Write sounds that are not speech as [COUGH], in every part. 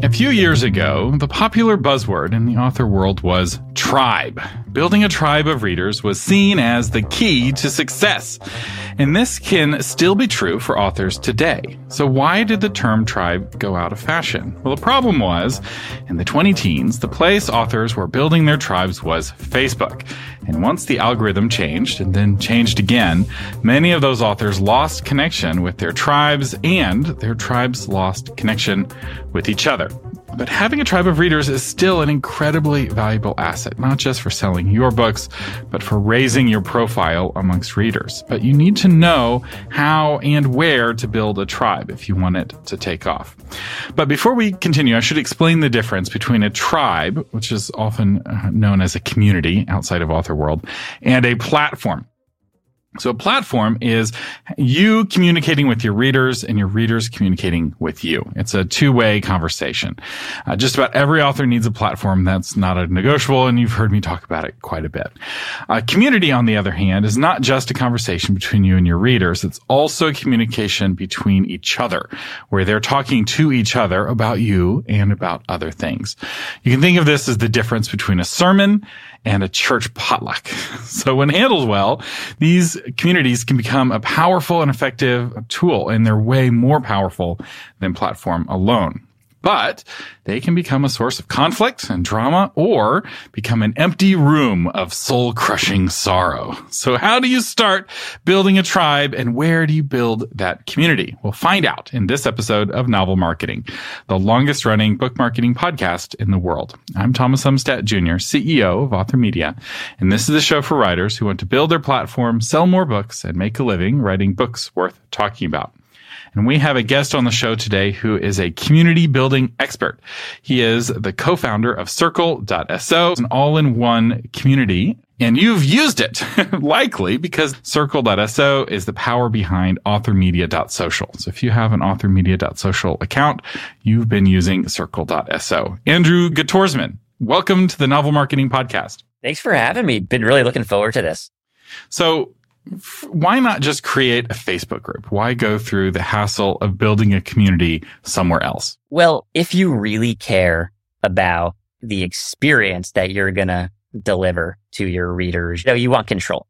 A few years ago, the popular buzzword in the author world was tribe. Building a tribe of readers was seen as the key to success. And this can still be true for authors today. So why did the term tribe go out of fashion? Well, the problem was, in the 20 teens, the place authors were building their tribes was Facebook. And once the algorithm changed and then changed again, many of those authors lost connection with their tribes and their tribes lost connection with each other. But having a tribe of readers is still an incredibly valuable asset, not just for selling your books, but for raising your profile amongst readers. But you need to know how and where to build a tribe if you want it to take off. But before we continue, I should explain the difference between a tribe, which is often uh, known as a community outside of author world, and a platform. So a platform is you communicating with your readers and your readers communicating with you. It's a two-way conversation. Uh, just about every author needs a platform. That's not a negotiable. And you've heard me talk about it quite a bit. A community, on the other hand, is not just a conversation between you and your readers. It's also communication between each other where they're talking to each other about you and about other things. You can think of this as the difference between a sermon and a church potluck. [LAUGHS] So when handled well, these communities can become a powerful and effective tool and they're way more powerful than platform alone but they can become a source of conflict and drama or become an empty room of soul crushing sorrow. So how do you start building a tribe and where do you build that community? We'll find out in this episode of Novel Marketing, the longest running book marketing podcast in the world. I'm Thomas Umstattd Jr., CEO of Author Media, and this is the show for writers who want to build their platform, sell more books, and make a living writing books worth talking about. And we have a guest on the show today who is a community building expert. He is the co-founder of Circle.so, an all-in-one community and you've used it, [LAUGHS] likely because Circle.so is the power behind authormedia.social. So if you have an authormedia.social account, you've been using Circle.so. Andrew Guttormsen, welcome to the Novel Marketing Podcast. Thanks for having me. Been really looking forward to this. So why not just create a Facebook group? Why go through the hassle of building a community somewhere else? Well, if you really care about the experience that you're going to deliver to your readers, you know, you want control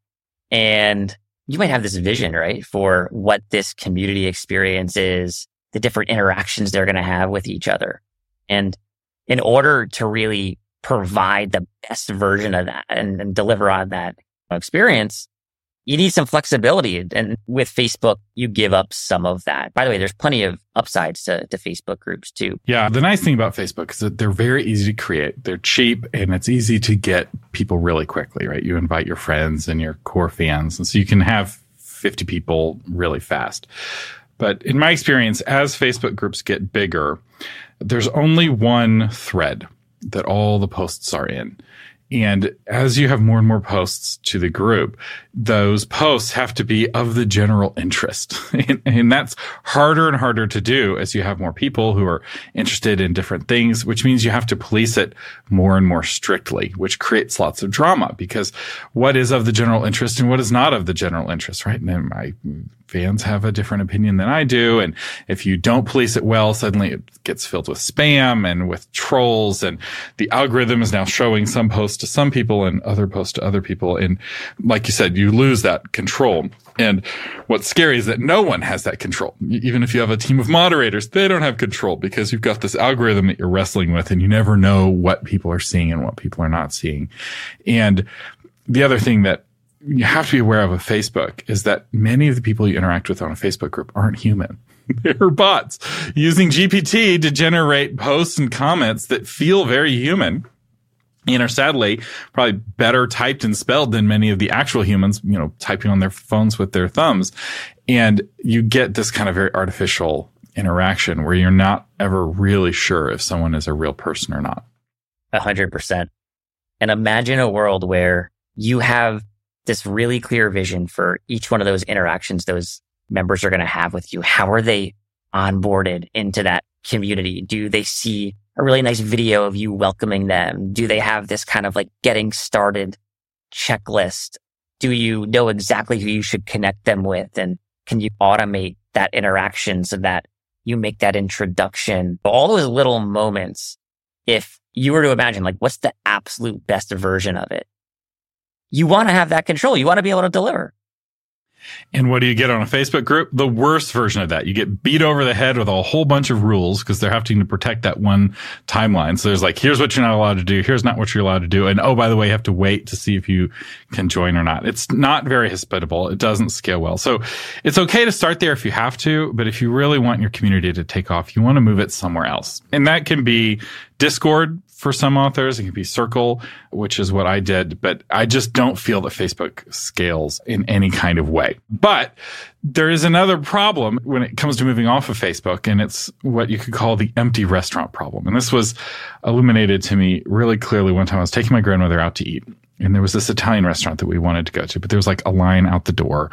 and you might have this vision, right? For what this community experience is, the different interactions they're going to have with each other. And in order to really provide the best version of that and, and deliver on that experience, you need some flexibility. And with Facebook, you give up some of that. By the way, there's plenty of upsides to, to Facebook groups too. Yeah. The nice thing about Facebook is that they're very easy to create. They're cheap and it's easy to get people really quickly, right? You invite your friends and your core fans. And so you can have 50 people really fast. But in my experience, as Facebook groups get bigger, there's only one thread that all the posts are in. And as you have more and more posts to the group, those posts have to be of the general interest. [LAUGHS] and, and, that's harder and harder to do as you have more people who are interested in different things, which means you have to police it more and more strictly, which creates lots of drama because what is of the general interest and what is not of the general interest, right? And fans have a different opinion than I do. And if you don't police it well, suddenly it gets filled with spam and with trolls and the algorithm is now showing some posts to some people and other posts to other people. And like you said, you lose that control. And what's scary is that no one has that control. Even if you have a team of moderators, they don't have control because you've got this algorithm that you're wrestling with and you never know what people are seeing and what people are not seeing. And the other thing that you have to be aware of with Facebook is that many of the people you interact with on a Facebook group aren't human. [LAUGHS] They're bots using GPT to generate posts and comments that feel very human and are sadly probably better typed and spelled than many of the actual humans, you know, typing on their phones with their thumbs. And you get this kind of very artificial interaction where you're not ever really sure if someone is a real person or not. A hundred percent. And imagine a world where you have this really clear vision for each one of those interactions those members are going to have with you. How are they onboarded into that community? Do they see a really nice video of you welcoming them? Do they have this kind of like getting started checklist? Do you know exactly who you should connect them with? And can you automate that interaction so that You make that introduction, all those little moments. If you were to imagine, like, what's the absolute best version of it? You want to have that control. You want to be able to deliver. And what do you get on a Facebook group? The worst version of that. You get beat over the head with a whole bunch of rules because they're having to protect that one timeline. So there's like, here's what you're not allowed to do. Here's not what you're allowed to do. And oh, by the way, you have to wait to see if you can join or not. It's not very hospitable. It doesn't scale well. So it's okay to start there if you have to. But if you really want your community to take off, you want to move it somewhere else. And that can be Discord for some authors. It can be Circle, which is what I did, but I just don't feel that Facebook scales in any kind of way. But there is another problem when it comes to moving off of Facebook, and it's what you could call the empty restaurant problem. And this was illuminated to me really clearly one time I was taking my grandmother out to eat and there was this Italian restaurant that we wanted to go to, but there was like a line out the door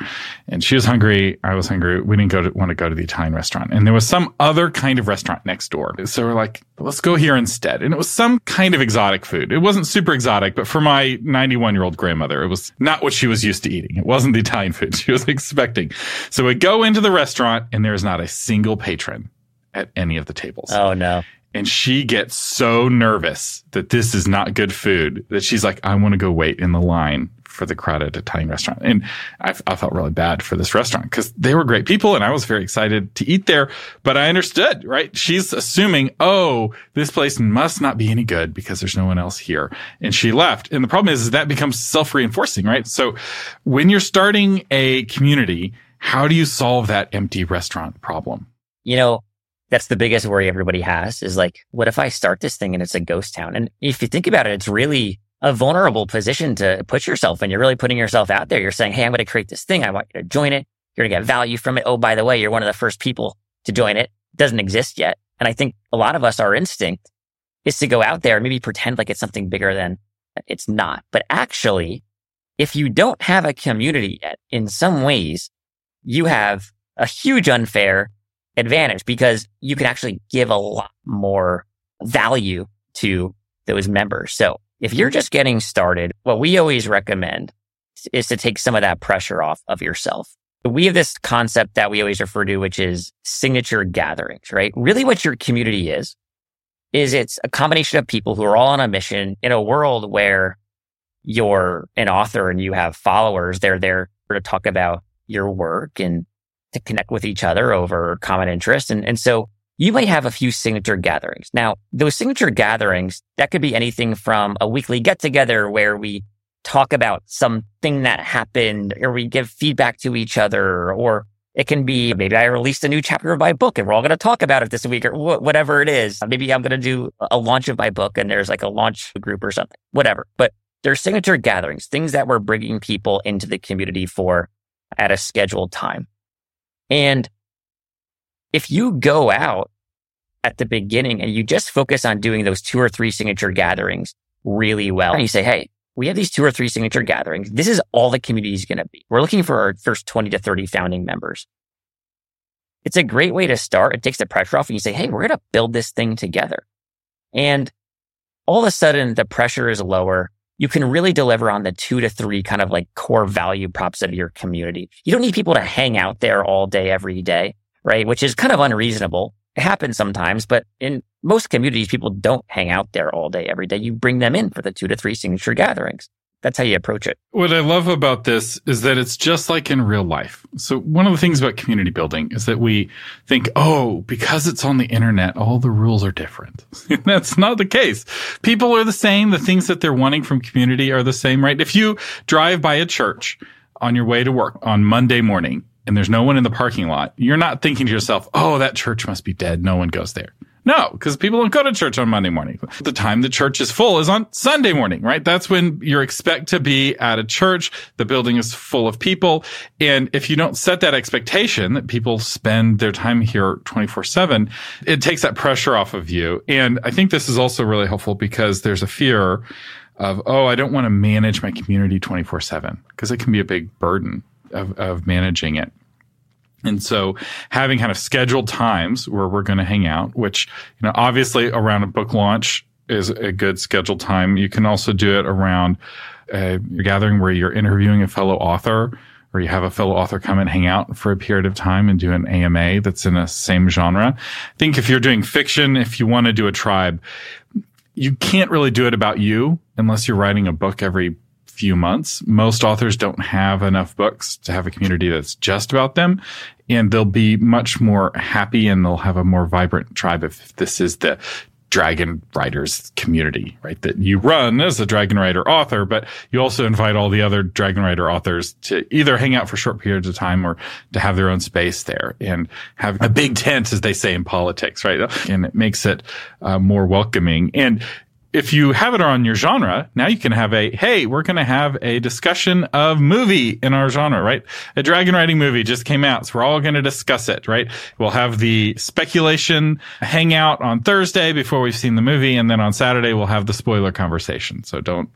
and she was hungry. I was hungry. We didn't go to, want to go to the Italian restaurant and there was some other kind of restaurant next door. So we're like, let's go here instead. And it was some kind of exotic food. It wasn't super exotic, but for my 91 year old grandmother, it was not what she was used to eating. It wasn't the Italian food she was [LAUGHS] expecting. So we go into the restaurant and there's not a single patron at any of the tables. Oh no and she gets so nervous that this is not good food that she's like, I want to go wait in the line for the crowded Italian restaurant. And I, I felt really bad for this restaurant because they were great people and I was very excited to eat there. But I understood, right? She's assuming, oh, this place must not be any good because there's no one else here. And she left. And the problem is, is that becomes self reinforcing, right? So when you're starting a community, how do you solve that empty restaurant problem? You know, that's the biggest worry everybody has is like, what if I start this thing and it's a ghost town? And if you think about it, it's really a vulnerable position to put yourself in. You're really putting yourself out there. You're saying, Hey, I'm going to create this thing. I want you to join it. You're going to get value from it. Oh, by the way, you're one of the first people to join it. it doesn't exist yet. And I think a lot of us, our instinct is to go out there and maybe pretend like it's something bigger than it's not. But actually, if you don't have a community yet, in some ways, you have a huge unfair advantage because you can actually give a lot more value to those members. So if you're mm-hmm. just getting started, what we always recommend is to take some of that pressure off of yourself. We have this concept that we always refer to, which is signature gatherings, right? Really what your community is, is it's a combination of people who are all on a mission in a world where you're an author and you have followers. They're there to talk about your work and to connect with each other over common interests. And, and so you might have a few signature gatherings. Now, those signature gatherings, that could be anything from a weekly get together where we talk about something that happened or we give feedback to each other or it can be maybe I released a new chapter of my book and we're all going to talk about it this week or wh- whatever it is. Maybe I'm going to do a launch of my book and there's like a launch group or something, whatever. But there's signature gatherings, things that we're bringing people into the community for at a scheduled time. And if you go out at the beginning and you just focus on doing those two or three signature gatherings really well, and you say, Hey, we have these two or three signature gatherings. This is all the community is going to be. We're looking for our first 20 to 30 founding members. It's a great way to start. It takes the pressure off and you say, Hey, we're going to build this thing together. And all of a sudden the pressure is lower you can really deliver on the two to three kind of like core value props of your community. You don't need people to hang out there all day, every day, right? Which is kind of unreasonable. It happens sometimes, but in most communities, people don't hang out there all day, every day. You bring them in for the two to three signature gatherings that's how you approach it. What I love about this is that it's just like in real life. So one of the things about community building is that we think, oh, because it's on the internet, all the rules are different. [LAUGHS] That's not the case. People are the same. The things that they're wanting from community are the same, right? If you drive by a church on your way to work on Monday morning and there's no one in the parking lot, you're not thinking to yourself, oh, that church must be dead. No one goes there. No, because people don't go to church on Monday morning. The time the church is full is on Sunday morning, right? That's when you're expect to be at a church. The building is full of people. And if you don't set that expectation that people spend their time here 24 seven, it takes that pressure off of you. And I think this is also really helpful because there's a fear of, oh, I don't want to manage my community 24 seven because it can be a big burden of, of managing it. And so having kind of scheduled times where we're going to hang out, which, you know, obviously around a book launch is a good scheduled time. You can also do it around uh, a gathering where you're interviewing a fellow author or you have a fellow author come and hang out for a period of time and do an AMA that's in the same genre. I think if you're doing fiction, if you want to do a tribe, you can't really do it about you unless you're writing a book every few months. Most authors don't have enough books to have a community that's just about them. And they'll be much more happy and they'll have a more vibrant tribe if this is the dragon writers community, right? That you run as a dragon writer author, but you also invite all the other dragon writer authors to either hang out for short periods of time or to have their own space there and have a big tent, as they say in politics, right? And it makes it uh, more welcoming. And if you have it on your genre, now you can have a, hey, we're going to have a discussion of movie in our genre, right? A dragon writing movie just came out. So we're all going to discuss it, right? We'll have the speculation hangout on Thursday before we've seen the movie. And then on Saturday, we'll have the spoiler conversation. So don't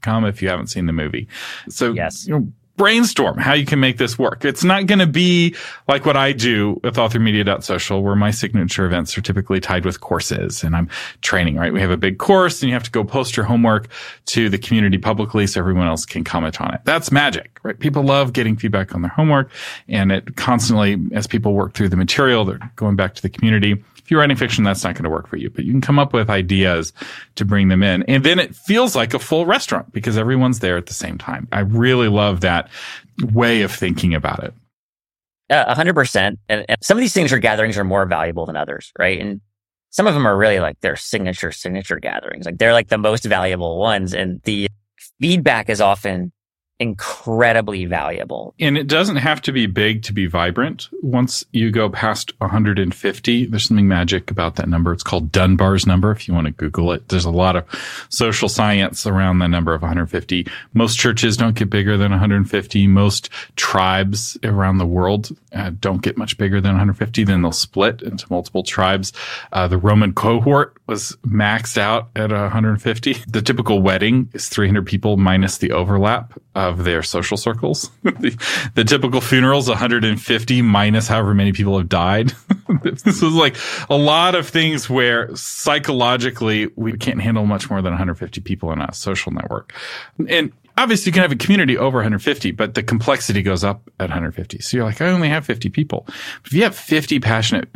come if you haven't seen the movie. So, yes. You know, brainstorm how you can make this work. It's not going to be like what I do with authormedia.social where my signature events are typically tied with courses and I'm training, right? We have a big course and you have to go post your homework to the community publicly so everyone else can comment on it. That's magic, right? People love getting feedback on their homework and it constantly, as people work through the material, they're going back to the community you're writing fiction, that's not going to work for you, but you can come up with ideas to bring them in. And then it feels like a full restaurant because everyone's there at the same time. I really love that way of thinking about it. A hundred percent. And some of these things or gatherings are more valuable than others, right? And some of them are really like their signature, signature gatherings. Like they're like the most valuable ones. And the feedback is often incredibly valuable. And it doesn't have to be big to be vibrant. Once you go past 150, there's something magic about that number. It's called Dunbar's number. If you want to Google it, there's a lot of social science around the number of 150. Most churches don't get bigger than 150. Most tribes around the world uh, don't get much bigger than 150. Then they'll split into multiple tribes. Uh, the Roman cohort was maxed out at 150. The typical wedding is 300 people minus the overlap of their social circles. [LAUGHS] the, the, typical funeral is 150 minus however many people have died. [LAUGHS] this was like a lot of things where psychologically we can't handle much more than 150 people in a social network. And obviously you can have a community over 150, but the complexity goes up at 150. So you're like, I only have 50 people. If you have 50 passionate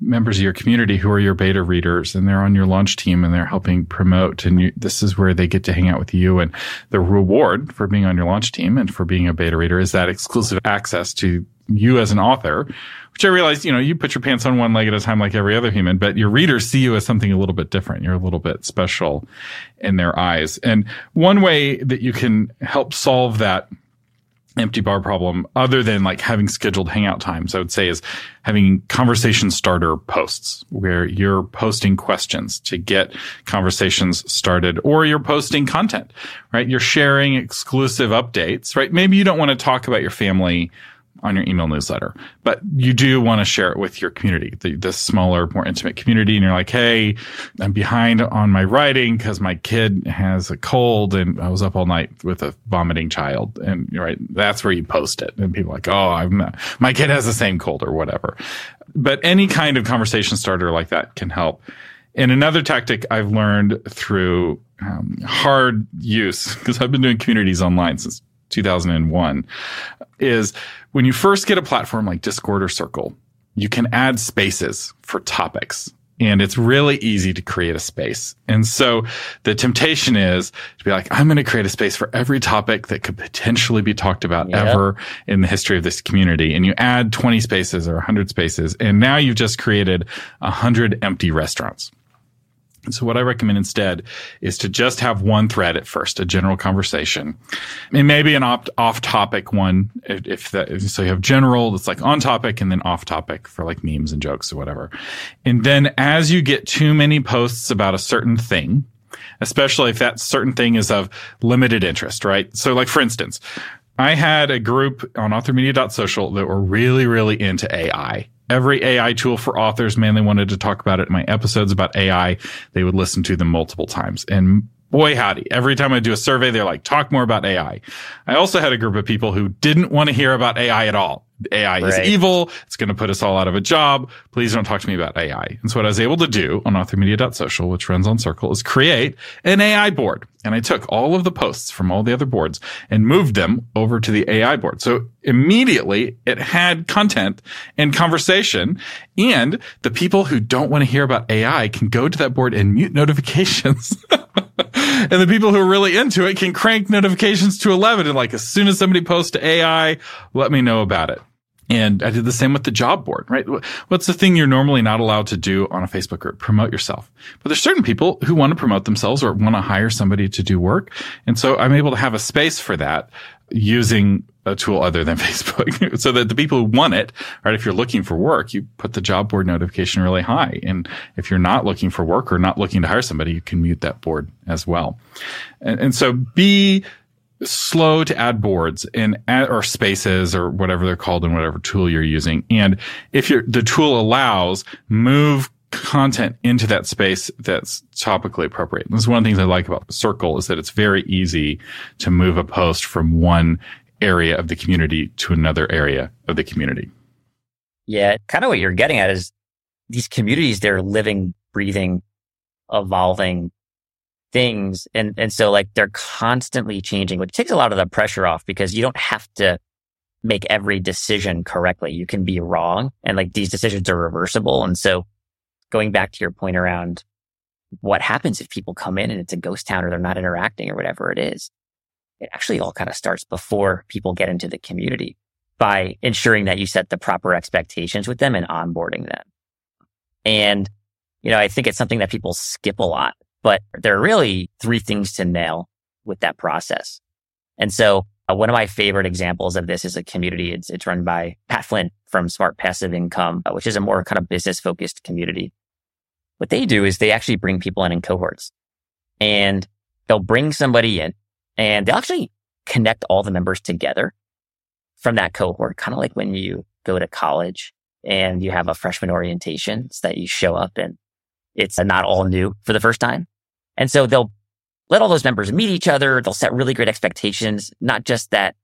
members of your community who are your beta readers and they're on your launch team and they're helping promote and you, this is where they get to hang out with you and the reward for being on your launch team and for being a beta reader is that exclusive access to you as an author which i realize you know you put your pants on one leg at a time like every other human but your readers see you as something a little bit different. You're a little bit special in their eyes. And one way that you can help solve that empty bar problem other than like having scheduled hangout times, I would say is having conversation starter posts where you're posting questions to get conversations started or you're posting content, right? You're sharing exclusive updates, right? Maybe you don't want to talk about your family on your email newsletter, but you do want to share it with your community, the, the smaller, more intimate community. And you're like, Hey, I'm behind on my writing because my kid has a cold and I was up all night with a vomiting child. And you're right, that's where you post it. And people are like, Oh, I'm not, my kid has the same cold or whatever. But any kind of conversation starter like that can help. And another tactic I've learned through um, hard use, because I've been doing communities online since 2001 is when you first get a platform like Discord or Circle, you can add spaces for topics. And it's really easy to create a space. And so the temptation is to be like, I'm going to create a space for every topic that could potentially be talked about yep. ever in the history of this community. And you add 20 spaces or 100 spaces. And now you've just created 100 empty restaurants. So what I recommend instead is to just have one thread at first, a general conversation, and maybe an opt off topic one. If that, so you have general that's like on topic and then off topic for like memes and jokes or whatever. And then as you get too many posts about a certain thing, especially if that certain thing is of limited interest, right? So like for instance, I had a group on authormedia.social that were really, really into AI every AI tool for authors, man, they wanted to talk about it in my episodes about AI. They would listen to them multiple times. And boy howdy. Every time I do a survey, they're like, talk more about AI. I also had a group of people who didn't want to hear about AI at all. AI right. is evil. It's going to put us all out of a job. Please don't talk to me about AI. And so what I was able to do on authormedia.social, which runs on Circle, is create an AI board. And I took all of the posts from all the other boards and moved them over to the AI board. So immediately it had content and conversation and the people who don't want to hear about AI can go to that board and mute notifications. [LAUGHS] and the people who are really into it can crank notifications to 11 and like as soon as somebody posts to AI, let me know about it. And I did the same with the job board, right? What's the thing you're normally not allowed to do on a Facebook group? Promote yourself. But there's certain people who want to promote themselves or want to hire somebody to do work. And so I'm able to have a space for that using a tool other than [LAUGHS] Facebook so that the people who want it, right? If you're looking for work, you put the job board notification really high. And if you're not looking for work or not looking to hire somebody, you can mute that board as well. And, and so be slow to add boards and add, or spaces or whatever they're called in whatever tool you're using. And if your the tool allows, move content into that space that's topically appropriate. And this is one of the things I like about Circle is that it's very easy to move a post from one area of the community to another area of the community. Yeah, kind of what you're getting at is these communities, they're living, breathing, evolving things. And, and so like they're constantly changing, which takes a lot of the pressure off because you don't have to make every decision correctly. You can be wrong and like these decisions are reversible. And so going back to your point around what happens if people come in and it's a ghost town or they're not interacting or whatever it is, it actually all kind of starts before people get into the community by ensuring that you set the proper expectations with them and onboarding them. And, you know, I think it's something that people skip a lot but there are really three things to nail with that process. And so uh, one of my favorite examples of this is a community. It's, it's run by Pat Flynn from Smart Passive Income, uh, which is a more kind of business focused community. What they do is they actually bring people in in cohorts and they'll bring somebody in and they'll actually connect all the members together from that cohort, kind of like when you go to college and you have a freshman orientation so that you show up and it's not all new for the first time. And so they'll let all those members meet each other. They'll set really great expectations, not just that,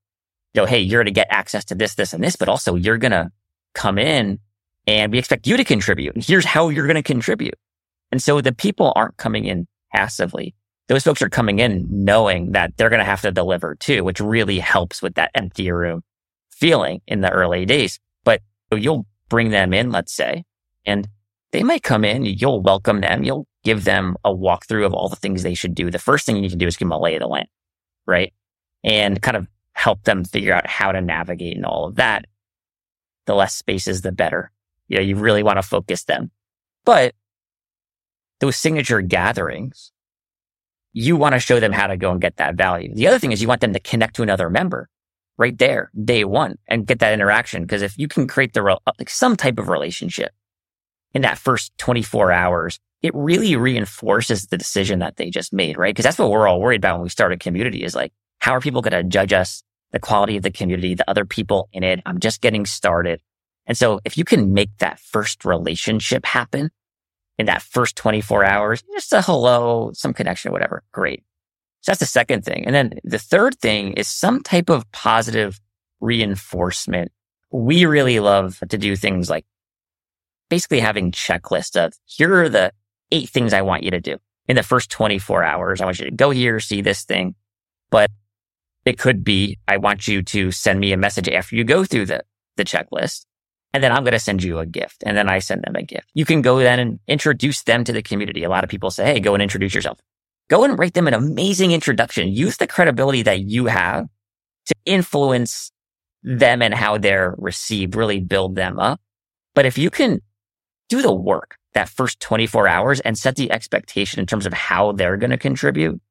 you know, hey, you're going to get access to this, this, and this, but also you're going to come in and we expect you to contribute. And here's how you're going to contribute. And so the people aren't coming in passively. Those folks are coming in knowing that they're going to have to deliver too, which really helps with that empty room feeling in the early days. But you'll bring them in, let's say, and they might come in, you'll welcome them, you'll give them a walkthrough of all the things they should do. The first thing you need to do is give them a lay of the land, right? And kind of help them figure out how to navigate and all of that. The less spaces, the better. You know, you really want to focus them. But those signature gatherings, you want to show them how to go and get that value. The other thing is you want them to connect to another member right there, day one, and get that interaction. Because if you can create the uh, like some type of relationship in that first 24 hours, it really reinforces the decision that they just made, right? Because that's what we're all worried about when we start a community is like, how are people going to judge us? The quality of the community, the other people in it. I'm just getting started. And so if you can make that first relationship happen in that first 24 hours, just a hello, some connection, whatever, great. So that's the second thing. And then the third thing is some type of positive reinforcement. We really love to do things like basically having checklist of here are the eight things I want you to do in the first 24 hours. I want you to go here, see this thing, but it could be, I want you to send me a message after you go through the, the checklist. And then I'm going to send you a gift. And then I send them a gift. You can go then and introduce them to the community. A lot of people say, Hey, go and introduce yourself. Go and write them an amazing introduction. Use the credibility that you have to influence them and how they're received, really build them up. But if you can do the work that first 24 hours and set the expectation in terms of how they're going to contribute,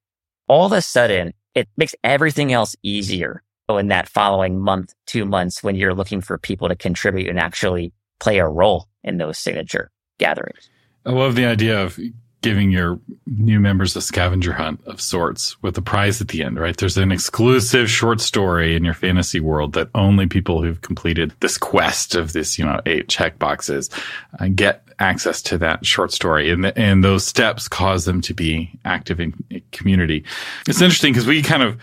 all of a sudden it makes everything else easier in that following month, two months when you're looking for people to contribute and actually play a role in those signature gatherings. I love the idea of giving your new members a scavenger hunt of sorts with a prize at the end, right? There's an exclusive short story in your fantasy world that only people who've completed this quest of this, you know, eight check boxes uh, get access to that short story. And, the, and those steps cause them to be active in community. It's interesting because we kind of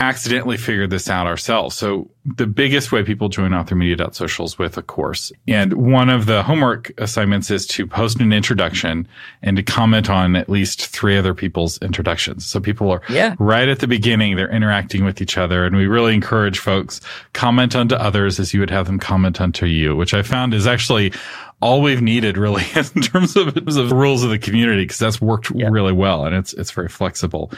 accidentally figured this out ourselves. So the biggest way people join authormedia.social is with a course. And one of the homework assignments is to post an introduction and to comment on at least three other people's introductions. So people are yeah. right at the beginning, they're interacting with each other. And we really encourage folks comment onto others as you would have them comment onto you, which I found is actually all we've needed really [LAUGHS] in terms of, the rules of the community because that's worked yeah. really well and it's it's very flexible.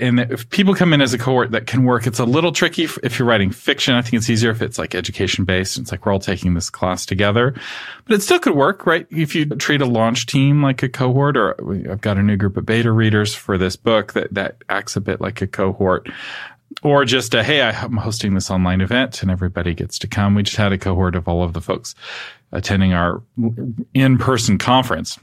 And if people come in as a cohort that can work, it's a little tricky if you're writing fiction. I think it's easier if it's like education based. It's like we're all taking this class together, but it still could work, right? If you treat a launch team like a cohort, or I've got a new group of beta readers for this book that that acts a bit like a cohort or just a, hey, I'm hosting this online event and everybody gets to come. We just had a cohort of all of the folks attending our in-person conference.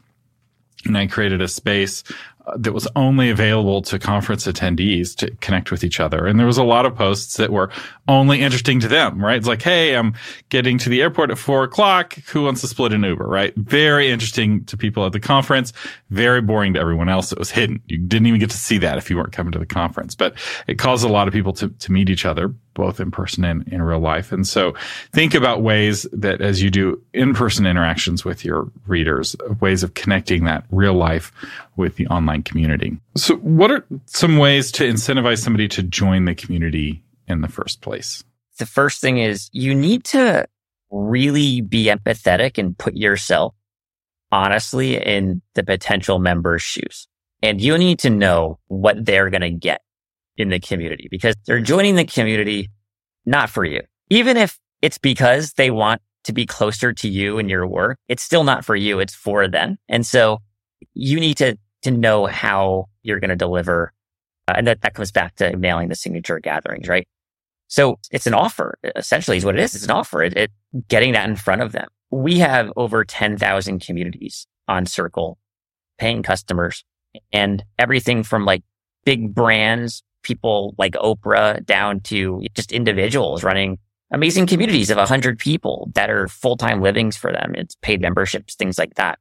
And I created a space uh, that was only available to conference attendees to connect with each other. And there was a lot of posts that were only interesting to them, right? It's like, Hey, I'm getting to the airport at four o'clock. Who wants to split an Uber, right? Very interesting to people at the conference. Very boring to everyone else. It was hidden. You didn't even get to see that if you weren't coming to the conference, but it caused a lot of people to, to meet each other both in person and in real life. And so think about ways that as you do in-person interactions with your readers, ways of connecting that real life with the online community. So what are some ways to incentivize somebody to join the community in the first place? The first thing is you need to really be empathetic and put yourself honestly in the potential member's shoes. And you need to know what they're going to get in the community because they're joining the community not for you. Even if it's because they want to be closer to you and your work, it's still not for you. It's for them. And so you need to, to know how you're going to deliver. Uh, and that, that comes back to nailing the signature gatherings, right? So it's an offer essentially is what it is. It's an offer. It, it getting that in front of them. We have over 10,000 communities on Circle paying customers and everything from like big brands people like Oprah down to just individuals running amazing communities of 100 people that are full-time livings for them. It's paid memberships, things like that.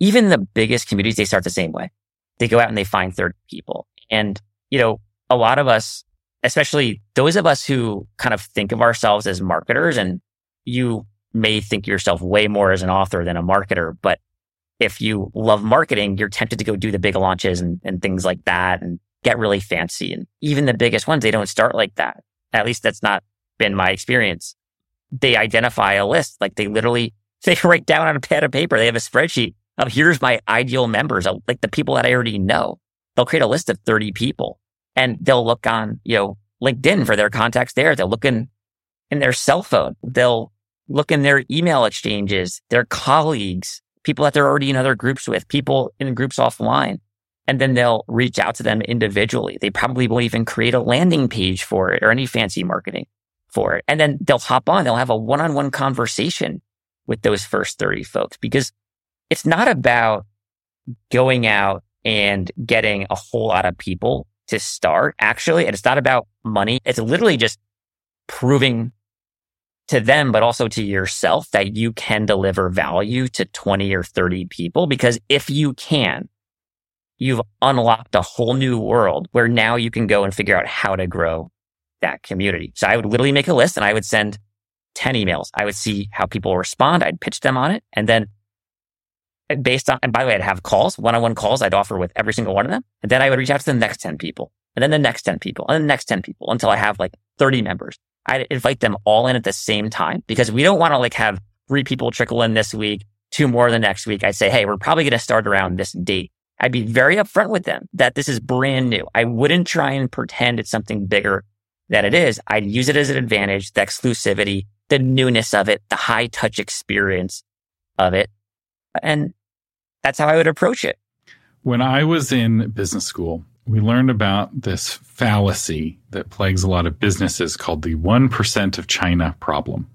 Even the biggest communities, they start the same way. They go out and they find 30 people. And, you know, a lot of us, especially those of us who kind of think of ourselves as marketers and you may think yourself way more as an author than a marketer, but if you love marketing, you're tempted to go do the big launches and, and things like that and get really fancy. And even the biggest ones, they don't start like that. At least that's not been my experience. They identify a list, like they literally, [LAUGHS] they write down on a pad of paper. They have a spreadsheet of here's my ideal members, like the people that I already know. They'll create a list of 30 people and they'll look on, you know, LinkedIn for their contacts there. They'll look in, in their cell phone. They'll look in their email exchanges, their colleagues, people that they're already in other groups with, people in groups offline and then they'll reach out to them individually. They probably won't even create a landing page for it or any fancy marketing for it. And then they'll hop on, they'll have a one on one conversation with those first 30 folks because it's not about going out and getting a whole lot of people to start actually. And it's not about money. It's literally just proving to them, but also to yourself that you can deliver value to 20 or 30 people. Because if you can, you've unlocked a whole new world where now you can go and figure out how to grow that community. So I would literally make a list and I would send 10 emails. I would see how people respond. I'd pitch them on it. And then based on, and by the way, I'd have calls, one-on-one calls I'd offer with every single one of them. And then I would reach out to the next 10 people and then the next 10 people and the next 10 people until I have like 30 members. I'd invite them all in at the same time because we don't want to like have three people trickle in this week, two more the next week. I'd say, Hey, we're probably going to start around this date. I'd be very upfront with them that this is brand new. I wouldn't try and pretend it's something bigger than it is. I'd use it as an advantage, the exclusivity, the newness of it, the high touch experience of it. And that's how I would approach it. When I was in business school, we learned about this fallacy that plagues a lot of businesses called the 1% of China problem.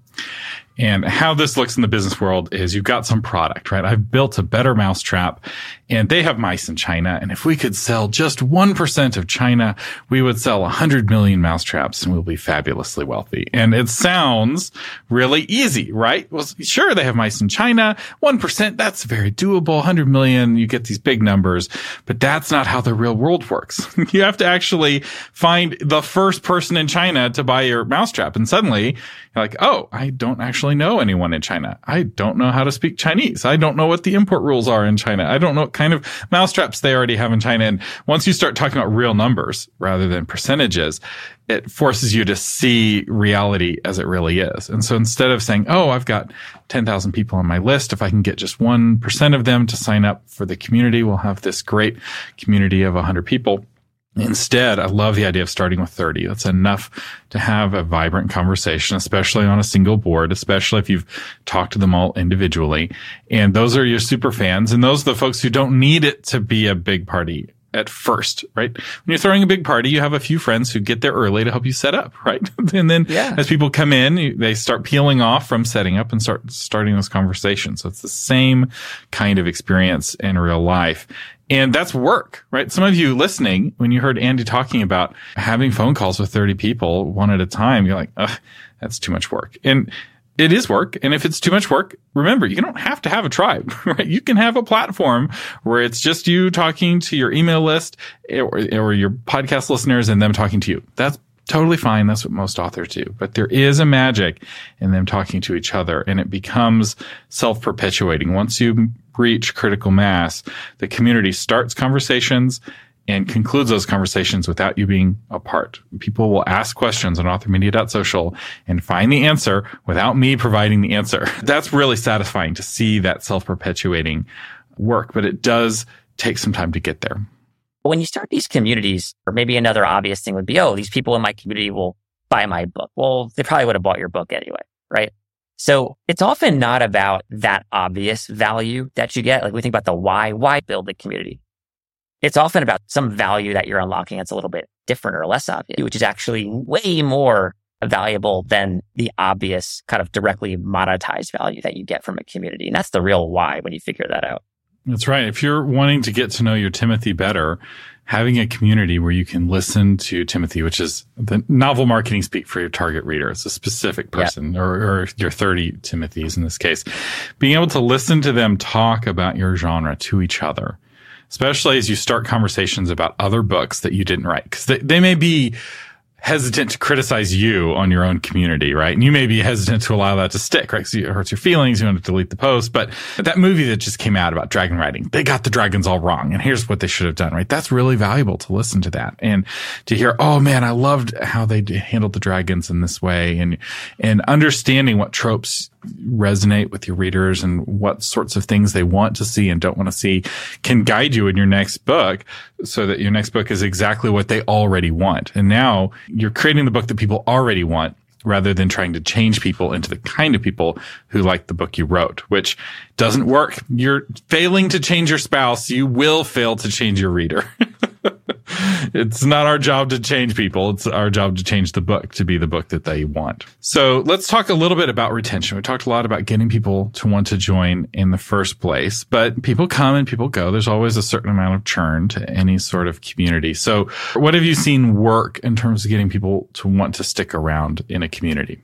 And how this looks in the business world is you've got some product, right? I've built a better mousetrap and they have mice in China. And if we could sell just 1% of China, we would sell 100 million mousetraps and we'll be fabulously wealthy. And it sounds really easy, right? Well, sure, they have mice in China. 1%, that's very doable. 100 million, you get these big numbers, but that's not how the real world works. [LAUGHS] you have to actually find the first person in China to buy your mousetrap. And suddenly you're like, oh, I don't actually know anyone in China. I don't know how to speak Chinese. I don't know what the import rules are in China. I don't know what kind of mousetraps they already have in China. And once you start talking about real numbers rather than percentages, it forces you to see reality as it really is. And so instead of saying, Oh, I've got 10,000 people on my list. If I can get just 1% of them to sign up for the community, we'll have this great community of 100 people Instead, I love the idea of starting with 30. That's enough to have a vibrant conversation, especially on a single board, especially if you've talked to them all individually. And those are your super fans. And those are the folks who don't need it to be a big party at first, right? When you're throwing a big party, you have a few friends who get there early to help you set up, [LAUGHS] right? and then yeah. as people come in, they start peeling off from setting up and start starting those conversations. So it's the same kind of experience in real life. And that's work, right? Some of you listening, when you heard Andy talking about having phone calls with 30 people one at a time, you're like, that's too much work. And it is work. And if it's too much work, remember, you don't have to have a tribe, [LAUGHS] right? You can have a platform where it's just you talking to your email list eh, or, eh, or your podcast listeners and them talking to you. That's totally fine. That's what most authors do. But there is a magic in them talking to each other and it becomes self-perpetuating. Once you reach critical mass, the community starts conversations and concludes those conversations without you being a part. People will ask questions on authormedia.social and find the answer without me providing the answer. [LAUGHS] That's really satisfying to see that self-perpetuating work, but it does take some time to get there. When you start these communities, or maybe another obvious thing would be, oh, these people in my community will buy my book. Well, they probably would have bought your book anyway, right? So it's often not about that obvious value that you get. Like we think about the why, why build the community? It's often about some value that you're unlocking that's a little bit different or less obvious, which is actually way more valuable than the obvious kind of directly monetized value that you get from a community. And that's the real why when you figure that out. That's right. If you're wanting to get to know your Timothy better, having a community where you can listen to Timothy, which is the novel marketing speak for your target reader. It's a specific person or, or your 30 Timothys in this case. Being able to listen to them talk about your genre to each other, especially as you start conversations about other books that you didn't write. Cause they, they may be hesitant to criticize you on your own community, right? And you may be hesitant to allow that to stick, right? Because it hurts your feelings. You want to delete the post. But that movie that just came out about dragon riding, they got the dragons all wrong. And here's what they should have done, right? That's really valuable to listen to that and to hear, oh man, I loved how they handled the dragons in this way and, and understanding what tropes resonate with your readers and what sorts of things they want to see and don't want to see can guide you in your next book so that your next book is exactly what they already want. And now you're creating the book that people already want rather than trying to change people into the kind of people who like the book you wrote, which doesn't work. You're failing to change your spouse. You will fail to change your reader. [LAUGHS] it's not our job to change people. It's our job to change the book to be the book that they want. So let's talk a little bit about retention. We talked a lot about getting people to want to join in the first place, but people come and people go. There's always a certain amount of churn to any sort of community. So what have you seen work in terms of getting people to want to stick around in a community?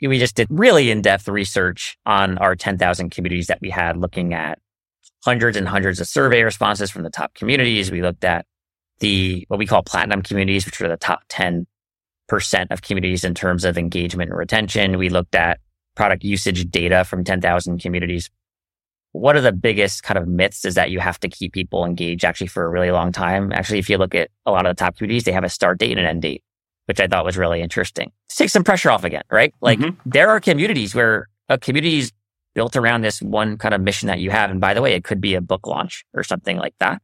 We just did really in-depth research on our 10,000 communities that we had looking at hundreds and hundreds of survey responses from the top communities. We looked at the, what we call platinum communities, which are the top 10% of communities in terms of engagement and retention. We looked at product usage data from 10,000 communities. One of the biggest kind of myths is that you have to keep people engaged actually for a really long time. Actually, if you look at a lot of the top communities, they have a start date and an end date, which I thought was really interesting. Take some pressure off again, right? Like mm-hmm. there are communities where a community is built around this one kind of mission that you have. And by the way, it could be a book launch or something like that.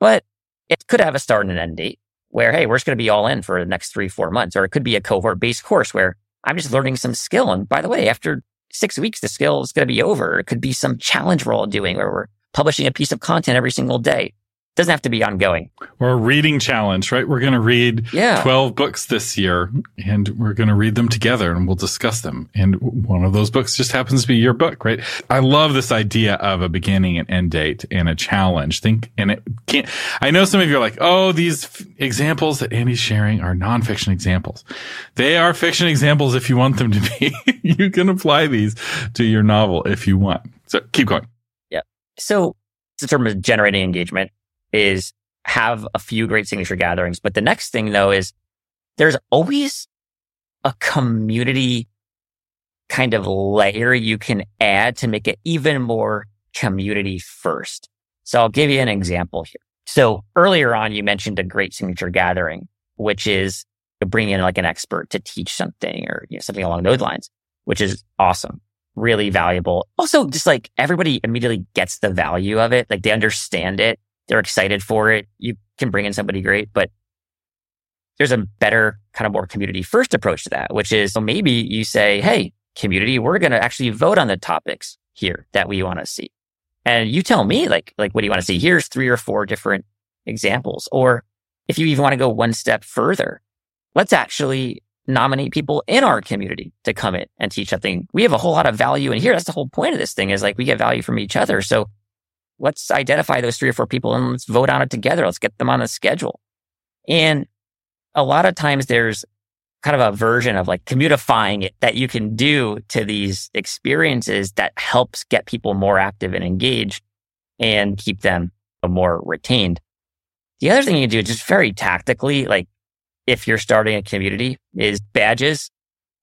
But it could have a start and an end date where, hey, we're just going to be all in for the next three, four months. Or it could be a cohort based course where I'm just learning some skill. And by the way, after six weeks, the skill is going to be over. It could be some challenge we're all doing where we're publishing a piece of content every single day. Doesn't have to be ongoing. Or a reading challenge, right? We're going to read Yeah. 12 books this year and we're going to read them together and we'll discuss them. And one of those books just happens to be your book, right? I love this idea of a beginning and end date and a challenge. Think, and it can't, I know some of you are like, oh, these f- examples that Andy's sharing are nonfiction examples. They are fiction examples if you want them to be. [LAUGHS] you can apply these to your novel if you want. So keep going. Yeah. So in terms of generating engagement is have a few great signature gatherings. But the next thing though is there's always a community kind of layer you can add to make it even more community first. So I'll give you an example here. So earlier on, you mentioned a great signature gathering, which is bring in like an expert to teach something or you know, something along those lines, which is awesome really valuable. Also, just like everybody immediately gets the value of it. Like they understand it. They're excited for it. You can bring in somebody great, but there's a better kind of more community first approach to that, which is so maybe you say, Hey, community, we're going to actually vote on the topics here that we want to see. And you tell me like, like, what do you want to see? Here's three or four different examples. Or if you even want to go one step further, let's actually nominate people in our community to come in and teach something. We have a whole lot of value in here. That's the whole point of this thing is like we get value from each other. So let's identify those three or four people and let's vote on it together. Let's get them on the schedule. And a lot of times there's kind of a version of like commutifying it that you can do to these experiences that helps get people more active and engaged and keep them more retained. The other thing you do just very tactically, like if you're starting a community is badges.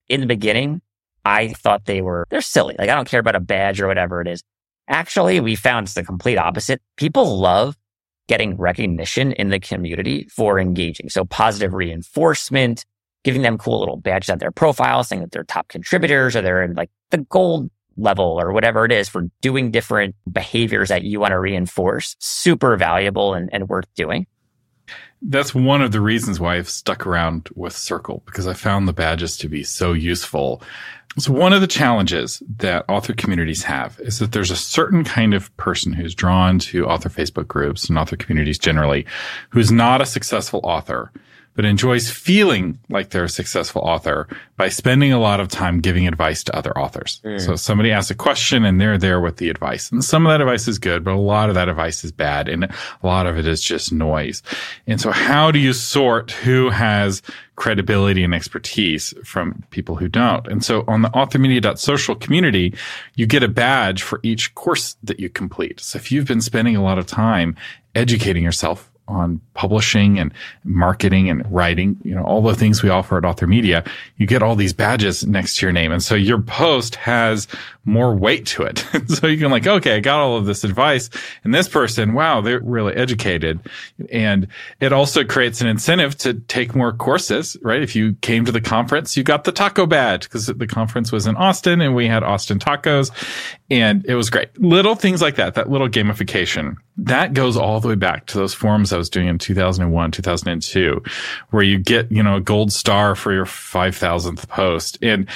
In the beginning, I thought they were, they're silly. Like I don't care about a badge or whatever it is. Actually, we found it's the complete opposite. People love getting recognition in the community for engaging. So positive reinforcement, giving them cool little badges on their profile saying that they're top contributors or they're in like the gold level or whatever it is for doing different behaviors that you want to reinforce. Super valuable and, and worth doing. That's one of the reasons why I've stuck around with Circle because I found the badges to be so useful. So one of the challenges that author communities have is that there's a certain kind of person who's drawn to author Facebook groups and author communities generally who's not a successful author but enjoys feeling like they're a successful author by spending a lot of time giving advice to other authors. Mm. So somebody asks a question and they're there with the advice. And some of that advice is good, but a lot of that advice is bad and a lot of it is just noise. And so how do you sort who has credibility and expertise from people who don't. And so on the authormedia.social community, you get a badge for each course that you complete. So if you've been spending a lot of time educating yourself on publishing and marketing and writing, you know, all the things we offer at Author Media, you get all these badges next to your name. And so your post has more weight to it. [LAUGHS] so you can like, okay, I got all of this advice and this person, wow, they're really educated. And it also creates an incentive to take more courses, right? If you came to the conference, you got the taco badge because the conference was in Austin and we had Austin tacos and it was great. Little things like that, that little gamification that goes all the way back to those forums I was doing in 2001, 2002, where you get, you know, a gold star for your 5000th post. And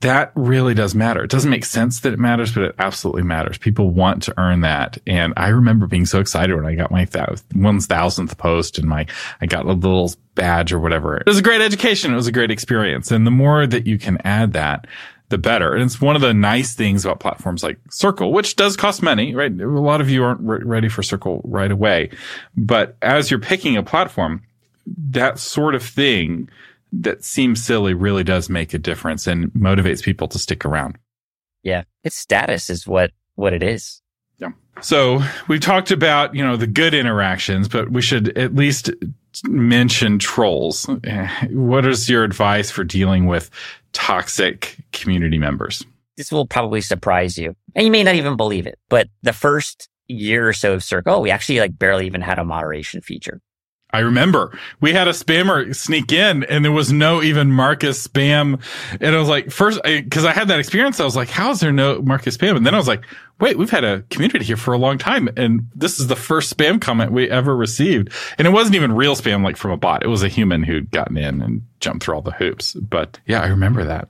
that really does matter. It doesn't make sense that it matters, but it absolutely matters. People want to earn that. And I remember being so excited when I got my one thousandth post and my, I got a little badge or whatever. It was a great education. It was a great experience. And the more that you can add that, the better. And it's one of the nice things about platforms like Circle, which does cost money, right? A lot of you aren't re- ready for Circle right away. But as you're picking a platform, that sort of thing that seems silly really does make a difference and motivates people to stick around. Yeah. Its status is what, what it is. Yeah. So we've talked about, you know, the good interactions, but we should at least mention trolls. [LAUGHS] What is your advice for dealing with toxic community members? This will probably surprise you. And you may not even believe it, but the first year or so of Circle, we actually like barely even had a moderation feature. I remember we had a spammer sneak in and there was no even Marcus spam. And I was like, first, cause I had that experience. I was like, how is there no Marcus spam? And then I was like, wait, we've had a community here for a long time. And this is the first spam comment we ever received. And it wasn't even real spam like from a bot. It was a human who'd gotten in and jumped through all the hoops. But yeah, I remember that.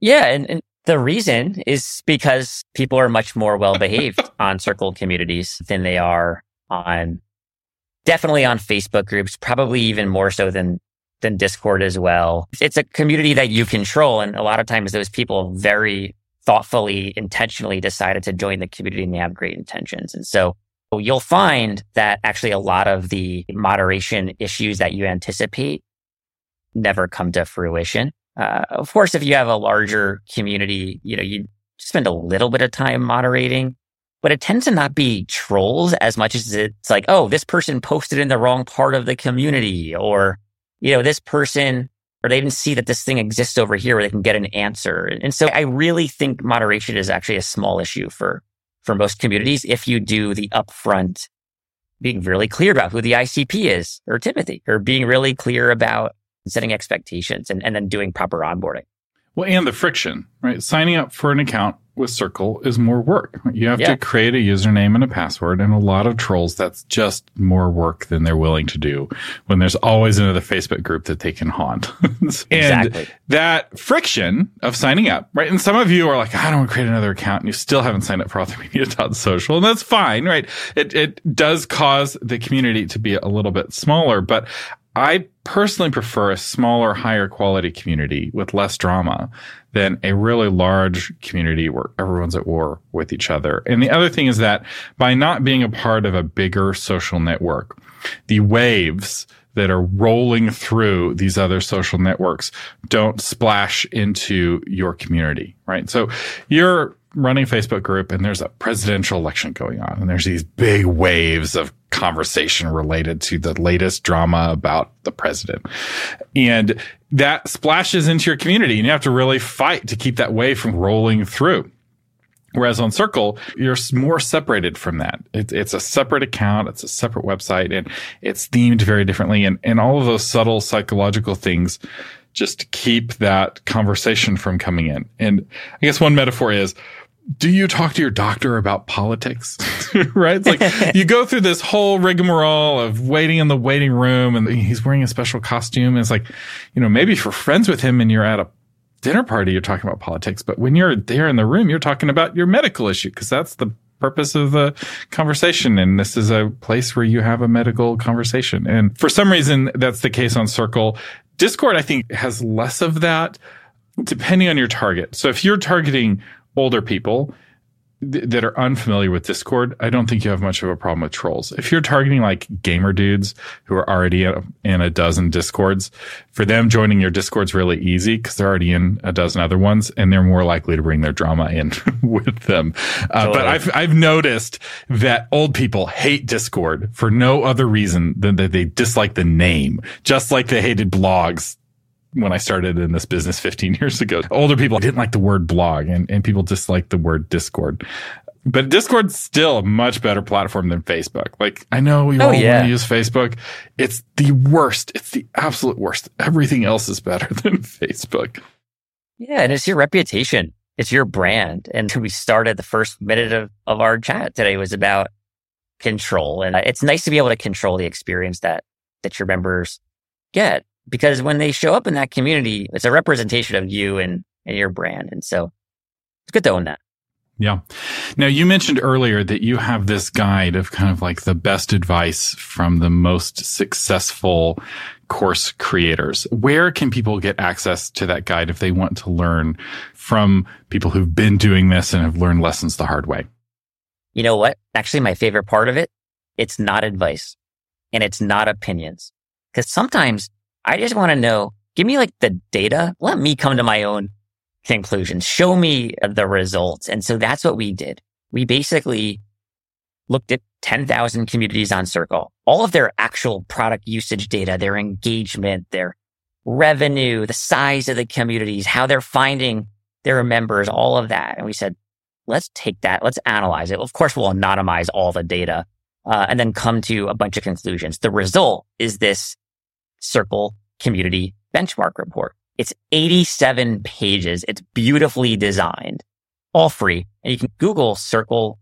Yeah. And, and the reason is because people are much more well behaved [LAUGHS] on circle communities than they are on definitely on Facebook groups, probably even more so than than Discord as well. It's a community that you control. And a lot of times those people very thoughtfully, intentionally decided to join the community and they have great intentions. And so you'll find that actually a lot of the moderation issues that you anticipate never come to fruition. Uh, of course, if you have a larger community, you know, you spend a little bit of time moderating, but it tends to not be trolls as much as it's like, oh, this person posted in the wrong part of the community or, you know, this person, or they didn't see that this thing exists over here where they can get an answer. And so I really think moderation is actually a small issue for, for most communities if you do the upfront being really clear about who the ICP is or Timothy or being really clear about setting expectations and, and then doing proper onboarding. Well, and the friction, right? Signing up for an account with Circle is more work. You have yeah. to create a username and a password. And a lot of trolls, that's just more work than they're willing to do when there's always another Facebook group that they can haunt. [LAUGHS] and exactly. that friction of signing up, right? And some of you are like, I don't want to create another account and you still haven't signed up for authormedia.social. [LAUGHS] And that's fine, right? It, it does cause the community to be a little bit smaller, but I personally prefer a smaller, higher quality community with less drama than a really large community where everyone's at war with each other. And the other thing is that by not being a part of a bigger social network, the waves that are rolling through these other social networks don't splash into your community, right? So you're running Facebook group and there's a presidential election going on and there's these big waves of conversation related to the latest drama about the president. And that splashes into your community and you have to really fight to keep that wave from rolling through. Whereas on Circle, you're more separated from that. It, it's a separate account. It's a separate website and it's themed very differently. And, and all of those subtle psychological things just keep that conversation from coming in. And I guess one metaphor is do you talk to your doctor about politics? [LAUGHS] right? It's like [LAUGHS] you go through this whole rigmarole of waiting in the waiting room and he's wearing a special costume. And it's like, you know, maybe if you're friends with him and you're at a dinner party, you're talking about politics. But when you're there in the room, you're talking about your medical issue because that's the purpose of the conversation. And this is a place where you have a medical conversation. And for some reason, that's the case on Circle. Discord, I think, has less of that depending on your target. So if you're targeting older people th- that are unfamiliar with Discord, I don't think you have much of a problem with trolls. If you're targeting like gamer dudes who are already in a dozen Discords, for them joining your Discord's really easy because they're already in a dozen other ones and they're more likely to bring their drama in [LAUGHS] with them. Uh, totally. But I've, I've noticed that old people hate Discord for no other reason than that they dislike the name, just like they hated blogs when I started in this business [LAUGHS] 15 years ago. Older people didn't like the word blog and, and people disliked the word Discord. But Discord's still a much better platform than Facebook. Like, I know we oh, all yeah. want to use Facebook. It's the worst. It's the absolute worst. Everything else is better [LAUGHS] than Facebook. Yeah. And it's your reputation. It's your brand. And [LAUGHS] we started the first minute of, of our chat today was about control. And uh, it's nice to be able to control the experience that, that your members get because when they show up in that community, it's a representation of you and, and your brand. And so it's good to own that. Yeah. Now you mentioned earlier that you have this guide of kind of like the best advice from the most successful course creators. Where can people get access to that guide if they want to learn from people who've been doing this and have learned lessons the hard way? You know what? Actually, my favorite part of it, it's not advice and it's not opinions. Cause sometimes I just want to know, give me like the data. Let me come to my own conclusions. Show me the results. And so that's what we did. We basically looked at 10,000 communities on Circle, all of their actual product usage data, their engagement, their revenue, the size of the communities, how they're finding their members, all of that. And we said, let's take that. Let's analyze it. Of course, we'll anonymize all the data uh, and then come to a bunch of conclusions. The result is this Circle Community Benchmark Report. It's 87 pages. It's beautifully designed, all free. And you can Google Circle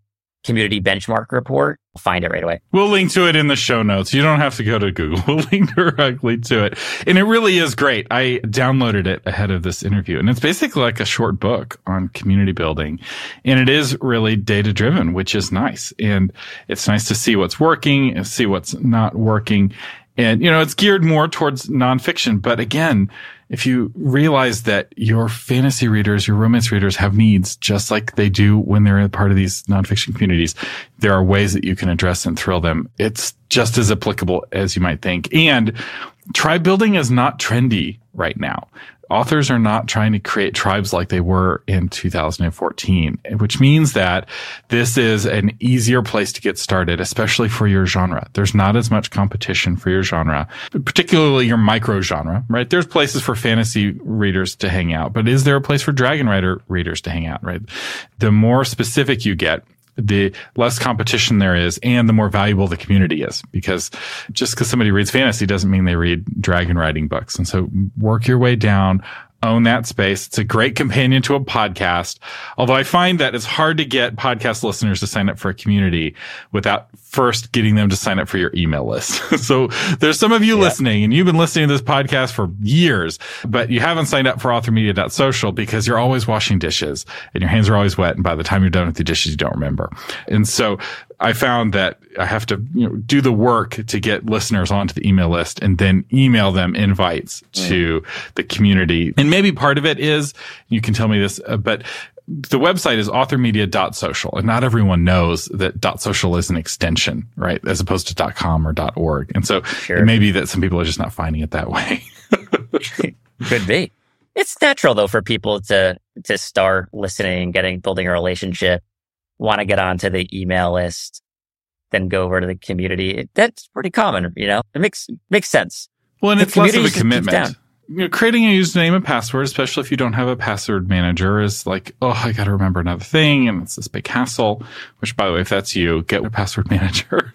community benchmark report, find it right away. We'll link to it in the show notes. You don't have to go to Google. [LAUGHS] We'll link directly to it. And it really is great. I downloaded it ahead of this interview and it's basically like a short book on community building. And it is really data driven, which is nice. And it's nice to see what's working and see what's not working. And, you know, it's geared more towards nonfiction. But again, if you realize that your fantasy readers, your romance readers have needs just like they do when they're a part of these nonfiction communities, there are ways that you can address and thrill them. It's just as applicable as you might think. And tribe building is not trendy right now authors are not trying to create tribes like they were in 2014, which means that this is an easier place to get started, especially for your genre. There's not as much competition for your genre, particularly your micro genre, right? There's places for fantasy readers to hang out, but is there a place for Dragon Rider readers to hang out, right? The more specific you get, the less competition there is and the more valuable the community is because just because somebody reads fantasy doesn't mean they read dragon riding books. And so work your way down own that space. It's a great companion to a podcast. Although I find that it's hard to get podcast listeners to sign up for a community without first getting them to sign up for your email list. [LAUGHS] so there's some of you yeah. listening and you've been listening to this podcast for years, but you haven't signed up for authormedia.social because you're always washing dishes and your hands are always wet. And by the time you're done with the dishes, you don't remember. And so I found that I have to you know, do the work to get listeners onto the email list and then email them invites mm. to the community. And maybe part of it is, you can tell me this, uh, but the website is authormedia.social and not everyone knows that dot .social is an extension, right? As opposed to dot .com or dot .org. And so sure. it may be that some people are just not finding it that way. [LAUGHS] Could be. It's natural though for people to, to start listening, getting, building a relationship want to get onto the email list, then go over to the community. That's pretty common, you know. It makes makes sense. Well, and the it's less of a commitment. You know, creating a username and password, especially if you don't have a password manager, is like, oh, I got to remember another thing, and it's this big hassle. Which, by the way, if that's you, get a password [LAUGHS] manager.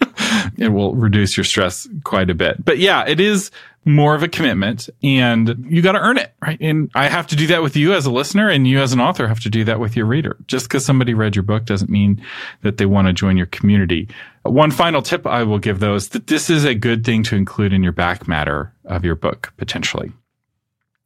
it will reduce your stress quite a bit. But yeah, it is more of a commitment and you got to earn it, right? And I have to do that with you as a listener and you as an author have to do that with your reader. Just because somebody read your book doesn't mean that they want to join your community. One final tip I will give though is that this is a good thing to include in your back matter of your book potentially.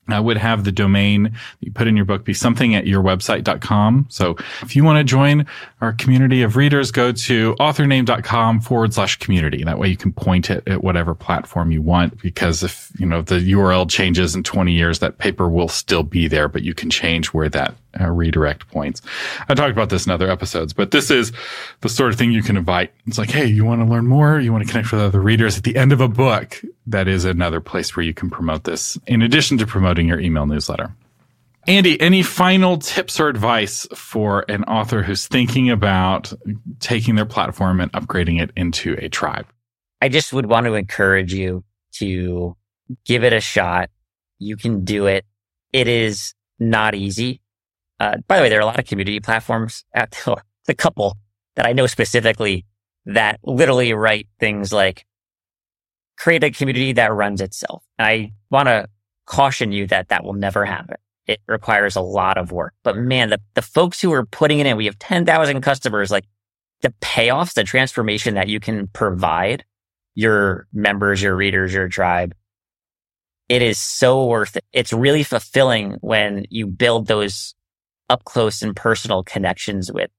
I would have the domain you put in your book be something at yourwebsite.com. So if you want to join our community of readers, go to authorname.com forward slash community. That way you can point it at whatever platform you want because if, you know, the URL changes in 20 years, that paper will still be there, but you can change where that uh, redirect points. I talked about this in other episodes, but this is the sort of thing you can invite. It's like, hey, you want to learn more? You want to connect with other readers at the end of a book? That is another place where you can promote this in addition to promoting your email newsletter. Andy, any final tips or advice for an author who's thinking about taking their platform and upgrading it into a tribe? I just would want to encourage you to give it a shot. You can do it. It is not easy. Uh, by the way, there are a lot of community platforms at the [LAUGHS] couple that I know specifically that literally write things like create a community that runs itself. I want to caution you that that will never happen. It requires a lot of work, but man, the, the folks who are putting it in, we have 10,000 customers, like the payoffs, the transformation that you can provide your members, your readers, your tribe. It is so worth it. It's really fulfilling when you build those up close and personal connections with,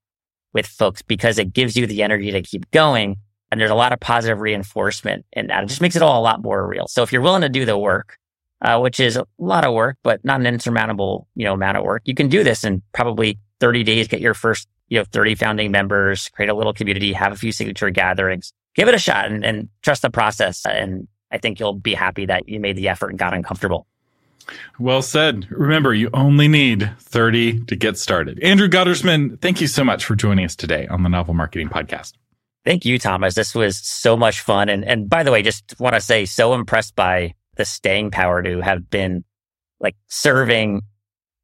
with folks because it gives you the energy to keep going. And there's a lot of positive reinforcement in that. It just makes it all a lot more real. So if you're willing to do the work, uh, which is a lot of work, but not an insurmountable, you know, amount of work, you can do this in probably 30 days, get your first, you know, 30 founding members, create a little community, have a few signature gatherings, give it a shot and, and trust the process. And I think you'll be happy that you made the effort and got uncomfortable. Well said. Remember, you only need 30 to get started. Andrew Guttormsen, thank you so much for joining us today on the Novel Marketing Podcast. Thank you, Thomas. This was so much fun. And, and by the way, just want to say, so impressed by the staying power to have been like serving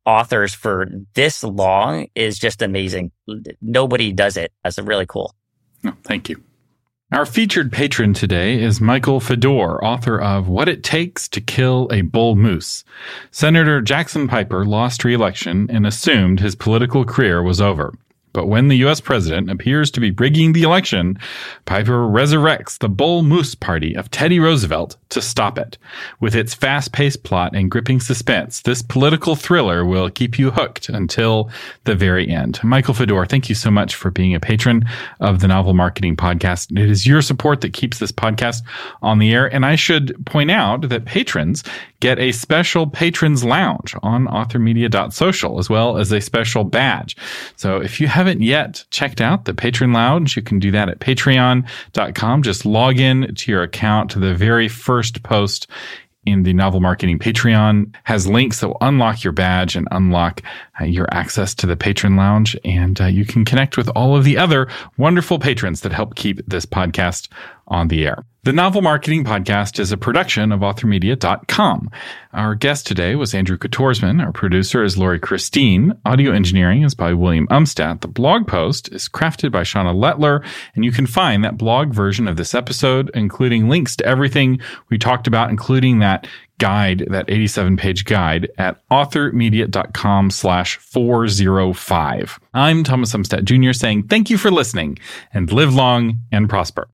authors for this long is just amazing. Nobody does it. That's really cool. Thank you. Our featured patron today is Michael Fedor, author of What It Takes to Kill a Bull Moose. Senator Jackson Piper lost re-election and assumed his political career was over. But when the US president appears to be rigging the election, Piper resurrects the Bull Moose Party of Teddy Roosevelt to stop it. With its fast paced plot and gripping suspense, this political thriller will keep you hooked until the very end. Michael Fedor, thank you so much for being a patron of the Novel Marketing Podcast. It is your support that keeps this podcast on the air. And I should point out that patrons get a special patrons lounge on authormedia.social as well as a special badge. So if you haven't yet checked out the patron lounge, you can do that at patreon.com. Just log in to your account to the very first post in the novel marketing Patreon has links that will unlock your badge and unlock uh, your access to the patron lounge. And uh, you can connect with all of the other wonderful patrons that help keep this podcast on the air. The Novel Marketing Podcast is a production of authormedia.com. Our guest today was Andrew Guttormsen. Our producer is Lori Christine. Audio engineering is by William Umstadt. The blog post is crafted by Shauna Lettler, and you can find that blog version of this episode, including links to everything we talked about, including that guide, that 87 page guide at authormedia.com slash 405. I'm Thomas Umstadt Jr. saying thank you for listening and live long and prosper.